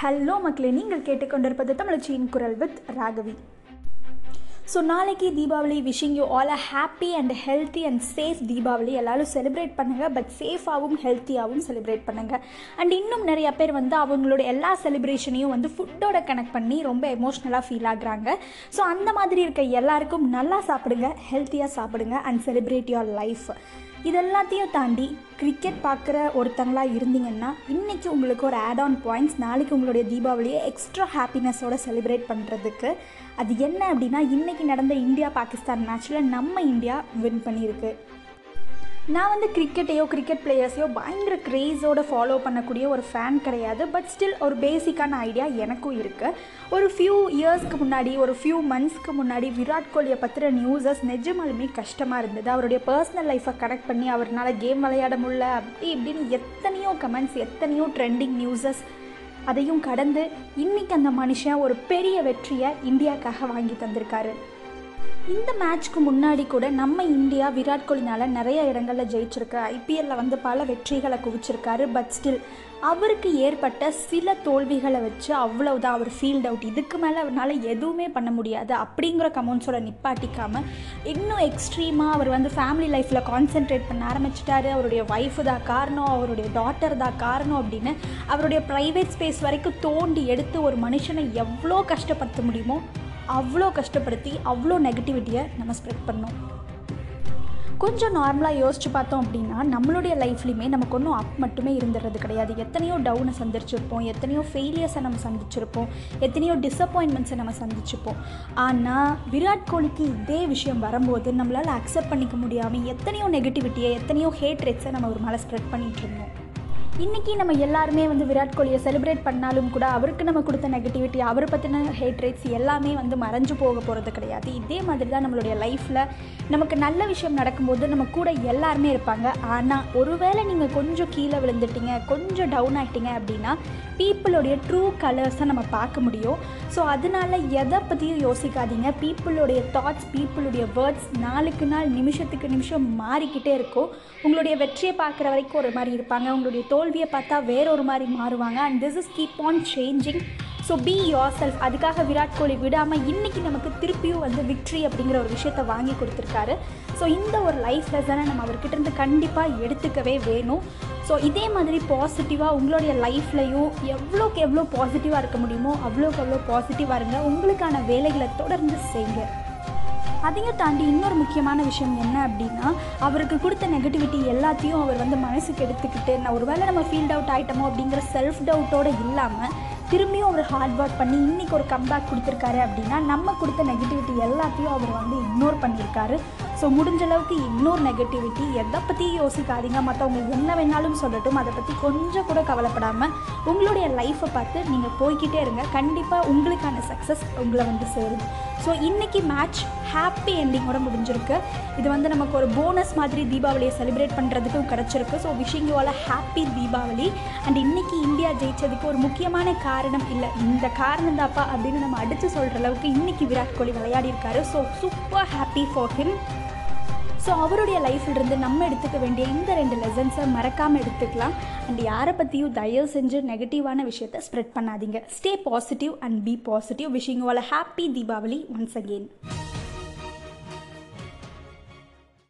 Hello மக்களே நீங்கள் கேட்டுக்கொண்டிருப்பது தமிழச்சியின் குரல் வித் ராகவி. ஸோ நாளைக்கு Deepavali wishing you all a happy and healthy and safe Deepavali. எல்லாரும் செலிப்ரேட் பண்ணுங்கள் பட் சேஃபாகவும் ஹெல்த்தியாகவும் செலிப்ரேட் பண்ணுங்கள் அண்ட் இன்னும் நிறைய பேர் வந்து அவங்களோட எல்லா செலிப்ரேஷனையும் வந்து ஃபுட்டோட கனெக்ட் பண்ணி ரொம்ப எமோஷ்னலாக ஃபீல் ஆகுறாங்க. ஸோ அந்த மாதிரி இருக்க எல்லாருக்கும் நல்லா சாப்பிடுங்க ஹெல்த்தியாக சாப்பிடுங்க அண்ட் செலிப்ரேட் யுவர் லைஃப் இதெல்லாத்தையும் தாண்டி கிரிக்கெட் பார்க்குற ஒருத்தங்களாக இருந்தீங்கன்னா இன்றைக்கி உங்களுக்கு ஒரு ஆட் ஆன் பாயிண்ட்ஸ் நாளைக்கு உங்களுடைய தீபாவளியை எக்ஸ்ட்ரா ஹாப்பினஸோடு செலிப்ரேட் பண்ணுறதுக்கு அது என்ன அப்படின்னா இன்றைக்கி நடந்த இந்தியா பாகிஸ்தான் மேட்ச்சில் நம்ம இந்தியா வின் பண்ணியிருக்கு. நான் வந்து கிரிக்கெட்டையோ கிரிக்கெட் பிளேயர்ஸையோ பயங்கர க்ரேஸோட ஃபாலோ பண்ணக்கூடிய ஒரு ஃபேன் கிடையாது. பட் ஸ்டில் ஒரு பேசிக்கான ஐடியா எனக்கும் இருக்குது ஒரு ஃபியூ இயர்ஸ்க்கு முன்னாடி ஒரு ஃபியூ மந்த்ஸ்க்கு முன்னாடி விராட் கோலியை பற்றின நியூஸஸ் நிஜமாலுமே கஷ்டமாக இருந்தது. அவருடைய பர்சனல் லைஃப்பை கனெக்ட் பண்ணி அவர்னால கேம் விளையாட முடியல. அப்படி இப்படின்னு எத்தனையோ கமெண்ட்ஸ் எத்தனையோ ட்ரெண்டிங் நியூஸஸ் அதையும் கடந்து இன்றைக்கி அந்த மனுஷன் ஒரு பெரிய வெற்றியை இந்தியாவுக்காக வாங்கி தந்திருக்காரு. இந்த மேட்ச்க்கு முன்னாடி கூட நம்ம இந்தியா விராட் கோலினால் நிறைய இடங்களில் ஜெயிச்சிருக்கு. ஐபிஎல்ல வந்து பல வெற்றிகளை குவிச்சிருக்காரு பட் ஸ்டில் அவருக்கு ஏற்பட்ட சில தோல்விகளை வச்சு அவ்வளவுதான் அவர் ஃபீல்ட் அவுட் இதுக்கு மேலே அவரால் எதுவுமே பண்ண முடியாது. அப்படிங்கிற கமெண்ட்ஸோட நிப்பாட்டிக்காமல் இன்னும் எக்ஸ்ட்ரீமாக அவர் வந்து ஃபேமிலி லைஃப்பில் கான்சென்ட்ரேட் பண்ண ஆரம்பிச்சிட்டாரு. அவருடைய ஒய்ஃபு தான் காரணம் அவருடைய டாட்டர் தான் காரணம் அப்படின்னு அவருடைய ப்ரைவேட் ஸ்பேஸ் வரைக்கும் தோண்டி எடுத்து ஒரு மனுஷனை எவ்வளோ கஷ்டப்படுத்த முடியுமோ அவ்வளோ கஷ்டப்படுத்தி அவ்வளோ நெகட்டிவிட்டியை நம்ம ஸ்ப்ரெட் பண்ணோம். கொஞ்சம் நார்மலாக யோசிச்சு பார்த்தோம் அப்படின்னா நம்மளுடைய லைஃப்லையுமே நமக்கு ஒன்றும் அப் மட்டுமே இருந்துடுறது கிடையாது. எத்தனையோ டவுனை சந்திச்சிருப்போம் எத்தனையோ ஃபெயிலியர்ஸை நம்ம சந்திச்சிருப்போம் எத்தனையோ டிசப்பாயின்மெண்ட்ஸை நம்ம சந்திச்சிருப்போம். ஆனால் விராட் கோலிக்கு இதே விஷயம் வரும்போது நம்மளால் அக்செப்ட் பண்ணிக்க முடியாமல் எத்தனையோ நெகட்டிவிட்டியை எத்தனையோ ஹேட் ரேட்ஸை நம்ம ஒரு மேலே ஸ்ப்ரெட் பண்ணிகிட்டு இருந்தோம். இன்றைக்கி நம்ம எல்லாருமே வந்து விராட் கோலியை செலிப்ரேட் பண்ணாலும் கூட அவருக்கு நம்ம கொடுத்த நெகட்டிவிட்டி அவரை பற்றின ஹேட்ரேட்ஸ் எல்லாமே வந்து மறைஞ்சு போக போகிறது கிடையாது. இதே மாதிரி தான் நம்மளுடைய லைஃப்பில் நமக்கு நல்ல விஷயம் நடக்கும்போது நம்ம கூட எல்லாருமே இருப்பாங்க. ஆனால் ஒருவேளை நீங்கள் கொஞ்சம் கீழே விழுந்துட்டீங்க கொஞ்சம் டவுன் ஆகிட்டீங்க அப்படின்னா பீப்புளுடைய ட்ரூ கலர்ஸை நம்ம பார்க்க முடியும். ஸோ அதனால எதை பற்றியும் யோசிக்காதீங்க. பீப்புளுடைய தாட்ஸ் பீப்புளுடைய வேர்ட்ஸ் நாளுக்கு நாள் நிமிஷத்துக்கு நிமிஷம் மாறிக்கிட்டே இருக்கும். உங்களுடைய வெற்றியை பார்க்குற வரைக்கும் ஒரு மாதிரி இருப்பாங்க. உங்களுடைய தோ தோல்வியை பார்த்தா வேற ஒரு மாதிரி மாறுவாங்க. And this is keep on changing so be yourself அதுக்காக விராட் கோலி விடாமல் இன்றைக்கி நமக்கு திருப்பியும் வந்து விக்ட்ரி அப்படிங்கிற ஒரு விஷயத்தை வாங்கி கொடுத்துருக்காரு. ஸோ இந்த ஒரு லைஃப் லெசனை நம்ம அவர்கிட்ட இருந்து கண்டிப்பாக எடுத்துக்கவே வேணும். ஸோ இதே மாதிரி பாசிட்டிவாக உங்களுடைய லைஃப்லையும் எவ்வளோக்கு எவ்வளோ பாசிட்டிவாக இருக்க முடியுமோ அவ்வளோக்கு அவ்வளோ பாசிட்டிவாக இருங்க. உங்களுக்கான வேலைகளை தொடர்ந்து செய்யுங்க. அதையும் தாண்டி இன்னொரு முக்கியமான விஷயம் என்ன அப்படின்னா அவருக்கு கொடுத்த நெகட்டிவிட்டி எல்லாத்தையும் அவர் வந்து மனசுக்கு எடுத்துக்கிட்டு நான் ஒரு வேளை நம்ம ஃபீல்ட் அவுட் ஆகிட்டோமோ அப்படிங்கிற செல்ஃப் டவுட்டோடு இல்லாமல் திரும்பியும் அவர் ஹார்ட் ஒர்க் பண்ணி இன்றைக்கி ஒரு கம்பேக் கொடுத்துருக்காரு அப்படின்னா நம்ம கொடுத்த நெகட்டிவிட்டி எல்லாத்தையும் அவர் வந்து இக்னோர் பண்ணியிருக்காரு. ஸோ முடிஞ்ச அளவுக்கு இக்னோர் நெகட்டிவிட்டி எதை பற்றியும் யோசிக்காதீங்க. மற்றவங்க என்ன வேணாலும் சொல்லட்டும். அதை பற்றி கொஞ்சம் கூட கவலைப்படாமல் உங்களுடைய லைஃப்பை பார்த்து நீங்கள் போய்கிட்டே இருங்க. கண்டிப்பாக உங்களுக்கான சக்ஸஸ் உங்களை வந்து சேரும். ஸோ இன்றைக்கி மேட்ச் ஹாப்பி எண்டிங்கோட முடிஞ்சிருக்கு. இது வந்து நமக்கு ஒரு போனஸ் மாதிரி தீபாவளியை செலிப்ரேட் பண்ணுறதுக்கும் கிடச்சிருக்கு. So wishing you all happy Deepavali. And இன்றைக்கி இந்தியா ஜெயிச்சதுக்கு ஒரு முக்கியமான காரணம் இல்லை. இந்த காரணம் தாப்பா அப்படின்னு நம்ம அடித்து சொல்கிற அளவுக்கு இன்றைக்கி விராட் கோலி விளையாடி இருக்காரு so super happy for him so அவருடைய லைஃப்லேருந்து நம்ம எடுத்துக்க வேண்டிய இந்த ரெண்டு லெசன்ஸை மறக்காமல் எடுத்துக்கலாம். அண்ட் யாரை பற்றியும் தயவு செஞ்சு நெகட்டிவான விஷயத்தை ஸ்ப்ரெட் பண்ணாதீங்க. Stay positive and be positive wishing all happy Deepavali once again